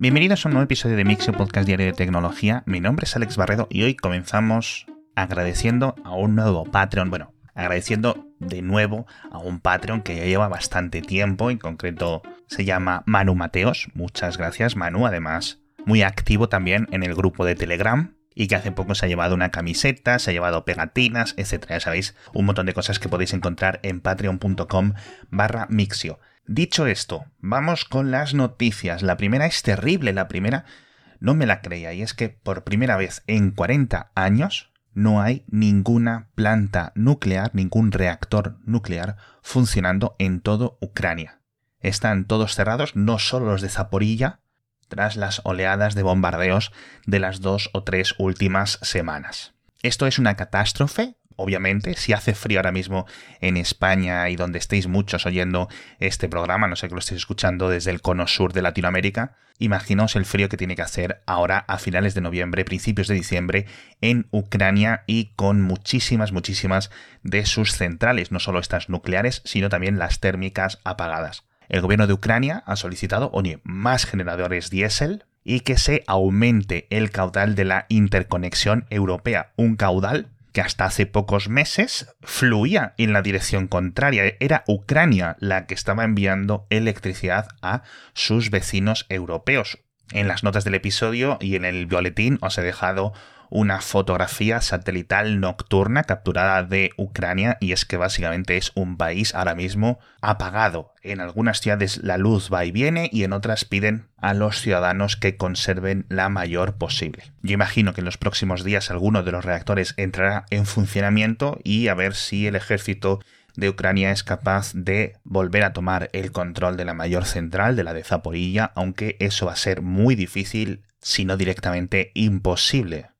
Bienvenidos a un nuevo episodio de Mixio Podcast Diario de Tecnología. Mi nombre es Alex Barredo y hoy comenzamos agradeciendo a un nuevo Patreon. Bueno, agradeciendo de nuevo a un Patreon que ya lleva bastante tiempo, en concreto se llama Manu Mateos. Muchas gracias, Manu, además muy activo también en el grupo de Telegram y que hace poco se ha llevado una camiseta, se ha llevado pegatinas, etcétera. Ya sabéis, un montón de cosas que podéis encontrar en patreon.com barra mixio. Dicho esto, vamos con las noticias. La primera es terrible, la primera no me la creía, y es que por primera vez en 40 años no hay ninguna planta nuclear, ningún reactor nuclear funcionando en todo Ucrania. Están todos cerrados, no solo los de Zaporilla, tras las oleadas de bombardeos de las dos o tres últimas semanas. Esto es una catástrofe, obviamente, si hace frío ahora mismo en España y donde estéis muchos oyendo este programa, no sé que lo estéis escuchando desde el cono sur de Latinoamérica, imaginaos el frío que tiene que hacer ahora a finales de noviembre, principios de diciembre en Ucrania y con muchísimas, muchísimas de sus centrales, no solo estas nucleares, sino también las térmicas apagadas. El gobierno de Ucrania ha solicitado, oye, más generadores diésel y que se aumente el caudal de la interconexión europea, un caudal que hasta hace pocos meses fluía en la dirección contraria. Era Ucrania la que estaba enviando electricidad a sus vecinos europeos. En las notas del episodio y en el boletín os he dejado una fotografía satelital nocturna capturada de Ucrania y es que básicamente es un país ahora mismo apagado. En algunas ciudades la luz va y viene y en otras piden a los ciudadanos que conserven la mayor posible. Yo imagino que en los próximos días alguno de los reactores entrará en funcionamiento y a ver si el ejército de Ucrania es capaz de volver a tomar el control de la mayor central, de la de Zaporilla, aunque eso va a ser muy difícil, si no directamente imposible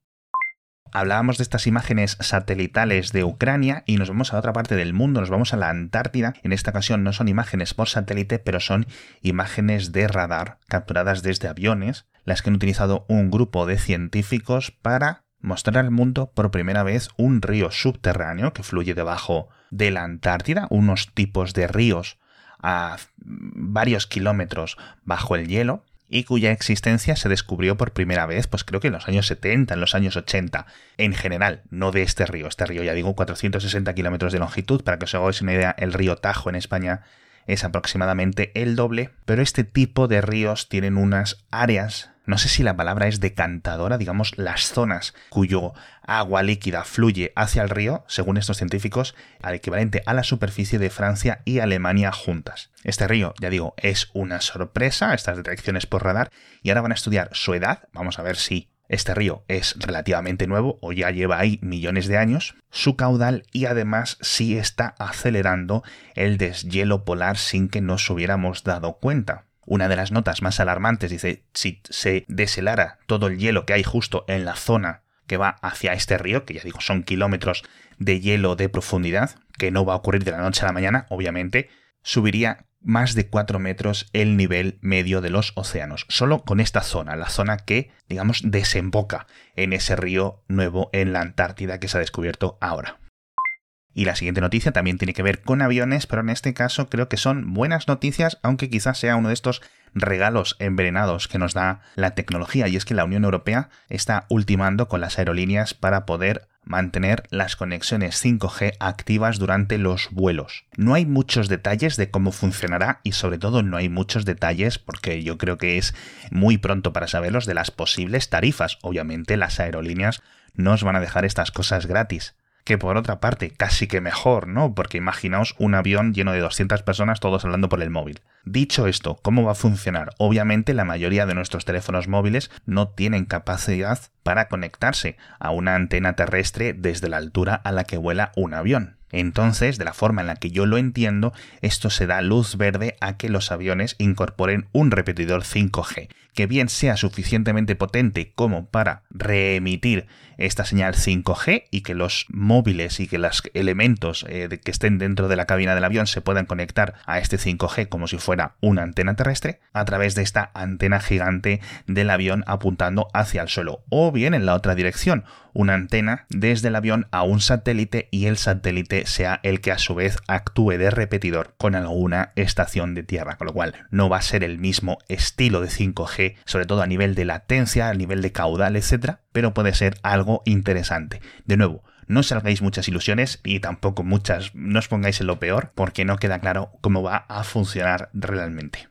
hablábamos de estas imágenes satelitales de Ucrania y nos vamos a otra parte del mundo, nos vamos a la Antártida. En esta ocasión no son imágenes por satélite, pero son imágenes de radar capturadas desde aviones, las que han utilizado un grupo de científicos para mostrar al mundo por primera vez un río subterráneo que fluye debajo de la Antártida, unos tipos de ríos a varios kilómetros bajo el hielo, y cuya existencia se descubrió por primera vez, pues creo que en los años 70, en los años 80, en general, no de este río. Este río, ya digo, 460 kilómetros de longitud, para que os hagáis una idea, el río Tajo en España es aproximadamente el doble, pero este tipo de ríos tienen unas áreas no sé si la palabra es decantadora, digamos, las zonas cuyo agua líquida fluye hacia el río, según estos científicos, al equivalente a la superficie de Francia y Alemania juntas. Este río, ya digo, es una sorpresa, estas detecciones por radar, y ahora van a estudiar su edad, vamos a ver si este río es relativamente nuevo o ya lleva ahí millones de años, su caudal y además si está acelerando el deshielo polar sin que nos hubiéramos dado cuenta. Una de las notas más alarmantes dice, si se deshelara todo el hielo que hay justo en la zona que va hacia este río, que ya digo son kilómetros de hielo de profundidad, que no va a ocurrir de la noche a la mañana, obviamente, subiría más de 4 metros el nivel medio de los océanos, solo con esta zona, la zona que, digamos, desemboca en ese río nuevo en la Antártida que se ha descubierto ahora. Y la siguiente noticia también tiene que ver con aviones, pero en este caso creo que son buenas noticias, aunque quizás sea uno de estos regalos envenenados que nos da la tecnología, y es que la Unión Europea está ultimando con las aerolíneas para poder mantener las conexiones 5G activas durante los vuelos. No hay muchos detalles de cómo funcionará y sobre todo no hay muchos detalles porque yo creo que es muy pronto para saberlos de las posibles tarifas. Obviamente las aerolíneas no os van a dejar estas cosas gratis que por otra parte casi que mejor, ¿no? Porque imaginaos un avión lleno de 200 personas todos hablando por el móvil. Dicho esto, ¿cómo va a funcionar? Obviamente la mayoría de nuestros teléfonos móviles no tienen capacidad para conectarse a una antena terrestre desde la altura a la que vuela un avión. Entonces, de la forma en la que yo lo entiendo, esto se da luz verde a que los aviones incorporen un repetidor 5G, que bien sea suficientemente potente como para reemitir esta señal 5G y que los móviles y que los elementos eh, que estén dentro de la cabina del avión se puedan conectar a este 5G como si fuera una antena terrestre a través de esta antena gigante del avión apuntando hacia el suelo o bien en la otra dirección una antena desde el avión a un satélite y el satélite sea el que a su vez actúe de repetidor con alguna estación de tierra, con lo cual no va a ser el mismo estilo de 5G, sobre todo a nivel de latencia, a nivel de caudal, etcétera, pero puede ser algo interesante. De nuevo, no salgáis muchas ilusiones y tampoco muchas, no os pongáis en lo peor, porque no queda claro cómo va a funcionar realmente.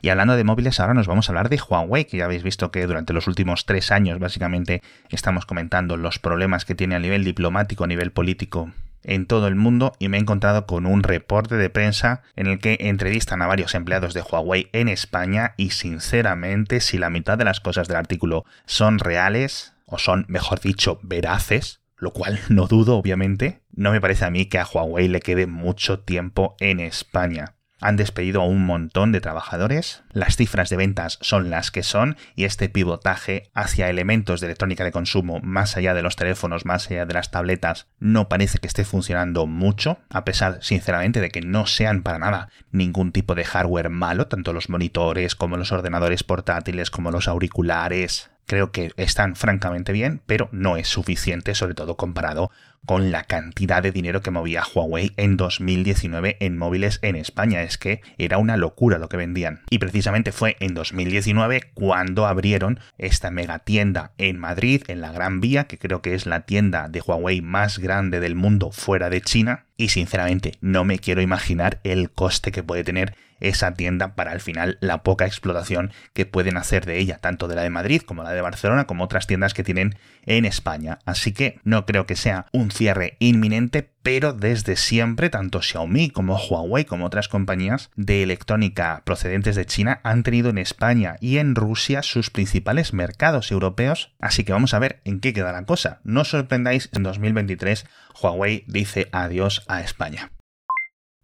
Y hablando de móviles, ahora nos vamos a hablar de Huawei, que ya habéis visto que durante los últimos tres años básicamente estamos comentando los problemas que tiene a nivel diplomático, a nivel político en todo el mundo y me he encontrado con un reporte de prensa en el que entrevistan a varios empleados de Huawei en España y sinceramente si la mitad de las cosas del artículo son reales o son, mejor dicho, veraces, lo cual no dudo obviamente, no me parece a mí que a Huawei le quede mucho tiempo en España. Han despedido a un montón de trabajadores, las cifras de ventas son las que son y este pivotaje hacia elementos de electrónica de consumo más allá de los teléfonos, más allá de las tabletas, no parece que esté funcionando mucho, a pesar sinceramente de que no sean para nada ningún tipo de hardware malo, tanto los monitores como los ordenadores portátiles como los auriculares, creo que están francamente bien, pero no es suficiente, sobre todo comparado con la cantidad de dinero que movía Huawei en 2019 en móviles en España. Es que era una locura lo que vendían. Y precisamente fue en 2019 cuando abrieron esta mega tienda en Madrid, en la Gran Vía, que creo que es la tienda de Huawei más grande del mundo fuera de China. Y sinceramente no me quiero imaginar el coste que puede tener esa tienda para al final la poca explotación que pueden hacer de ella, tanto de la de Madrid como la de Barcelona, como otras tiendas que tienen en España. Así que no creo que sea un cierre inminente, pero desde siempre tanto Xiaomi como Huawei como otras compañías de electrónica procedentes de China han tenido en España y en Rusia sus principales mercados europeos, así que vamos a ver en qué queda la cosa. No os sorprendáis, en 2023 Huawei dice adiós a España.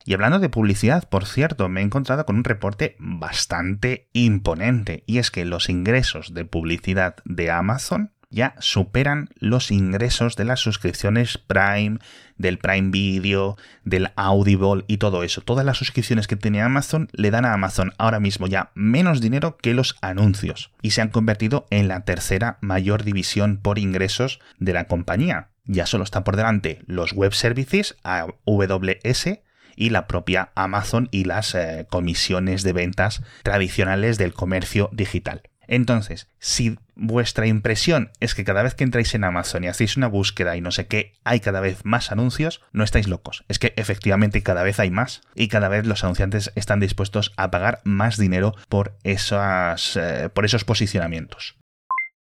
Y hablando de publicidad, por cierto, me he encontrado con un reporte bastante imponente, y es que los ingresos de publicidad de Amazon ya superan los ingresos de las suscripciones Prime, del Prime Video, del Audible y todo eso. Todas las suscripciones que tiene Amazon le dan a Amazon ahora mismo ya menos dinero que los anuncios y se han convertido en la tercera mayor división por ingresos de la compañía. Ya solo está por delante los web services, AWS, y la propia Amazon y las eh, comisiones de ventas tradicionales del comercio digital. Entonces, si vuestra impresión es que cada vez que entráis en Amazon y hacéis una búsqueda y no sé qué, hay cada vez más anuncios, no estáis locos. Es que efectivamente cada vez hay más y cada vez los anunciantes están dispuestos a pagar más dinero por, esas, eh, por esos posicionamientos.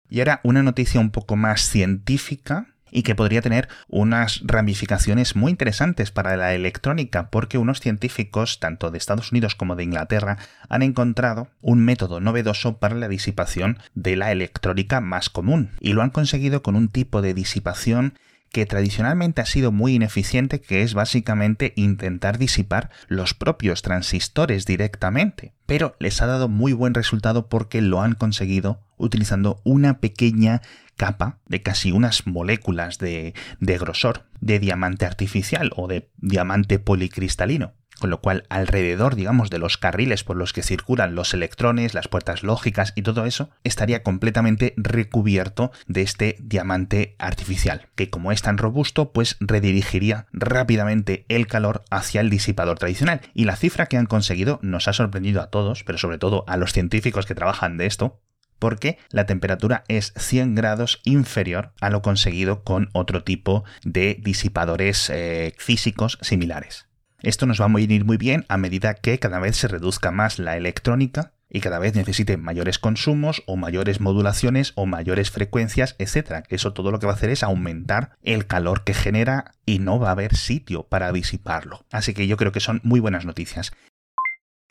Y ahora una noticia un poco más científica y que podría tener unas ramificaciones muy interesantes para la electrónica porque unos científicos tanto de Estados Unidos como de Inglaterra han encontrado un método novedoso para la disipación de la electrónica más común y lo han conseguido con un tipo de disipación que tradicionalmente ha sido muy ineficiente, que es básicamente intentar disipar los propios transistores directamente. Pero les ha dado muy buen resultado porque lo han conseguido utilizando una pequeña capa de casi unas moléculas de, grosor de diamante artificial o de diamante policristalino con lo cual alrededor, digamos, de los carriles por los que circulan los electrones, las puertas lógicas y todo eso, estaría completamente recubierto de este diamante artificial, que como es tan robusto, pues redirigiría rápidamente el calor hacia el disipador tradicional. Y la cifra que han conseguido nos ha sorprendido a todos, pero sobre todo a los científicos que trabajan de esto, porque la temperatura es 100 grados inferior a lo conseguido con otro tipo de disipadores eh, físicos similares. Esto nos va a ir muy bien a medida que cada vez se reduzca más la electrónica y cada vez necesite mayores consumos o mayores modulaciones o mayores frecuencias, etc. Eso todo lo que va a hacer es aumentar el calor que genera y no va a haber sitio para disiparlo. Así que yo creo que son muy buenas noticias.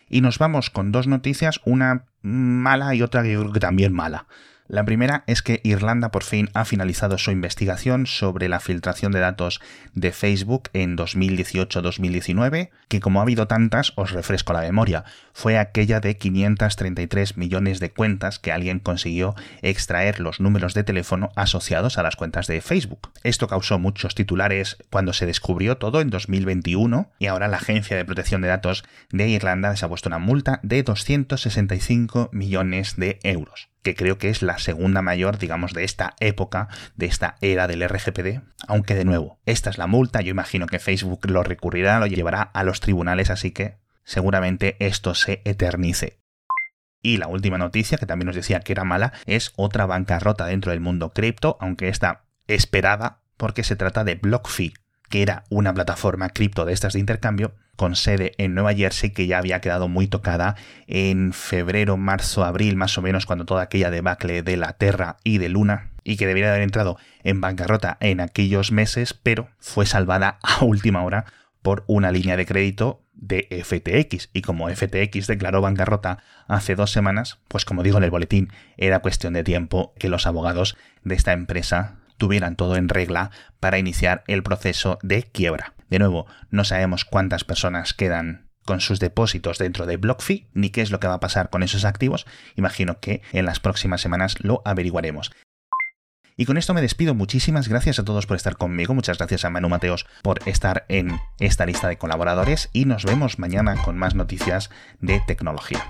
Y nos vamos con dos noticias, una mala y otra que también mala. La primera es que Irlanda por fin ha finalizado su investigación sobre la filtración de datos de Facebook en 2018-2019, que como ha habido tantas, os refresco la memoria, fue aquella de 533 millones de cuentas que alguien consiguió extraer los números de teléfono asociados a las cuentas de Facebook. Esto causó muchos titulares cuando se descubrió todo en 2021 y ahora la Agencia de Protección de Datos de Irlanda les ha puesto una multa de 265 millones de euros. Que creo que es la segunda mayor, digamos, de esta época, de esta era del RGPD. Aunque de nuevo, esta es la multa, yo imagino que Facebook lo recurrirá, lo llevará a los tribunales, así que seguramente esto se eternice. Y la última noticia, que también nos decía que era mala, es otra bancarrota dentro del mundo cripto, aunque esta esperada, porque se trata de BlockFi, que era una plataforma cripto de estas de intercambio con sede en Nueva Jersey que ya había quedado muy tocada en febrero, marzo, abril, más o menos cuando toda aquella debacle de la Terra y de Luna y que debería haber entrado en bancarrota en aquellos meses, pero fue salvada a última hora por una línea de crédito de FTX. Y como FTX declaró bancarrota hace dos semanas, pues como digo en el boletín, era cuestión de tiempo que los abogados de esta empresa tuvieran todo en regla para iniciar el proceso de quiebra. De nuevo, no sabemos cuántas personas quedan con sus depósitos dentro de BlockFi, ni qué es lo que va a pasar con esos activos. Imagino que en las próximas semanas lo averiguaremos. Y con esto me despido. Muchísimas gracias a todos por estar conmigo. Muchas gracias a Manu Mateos por estar en esta lista de colaboradores. Y nos vemos mañana con más noticias de tecnología.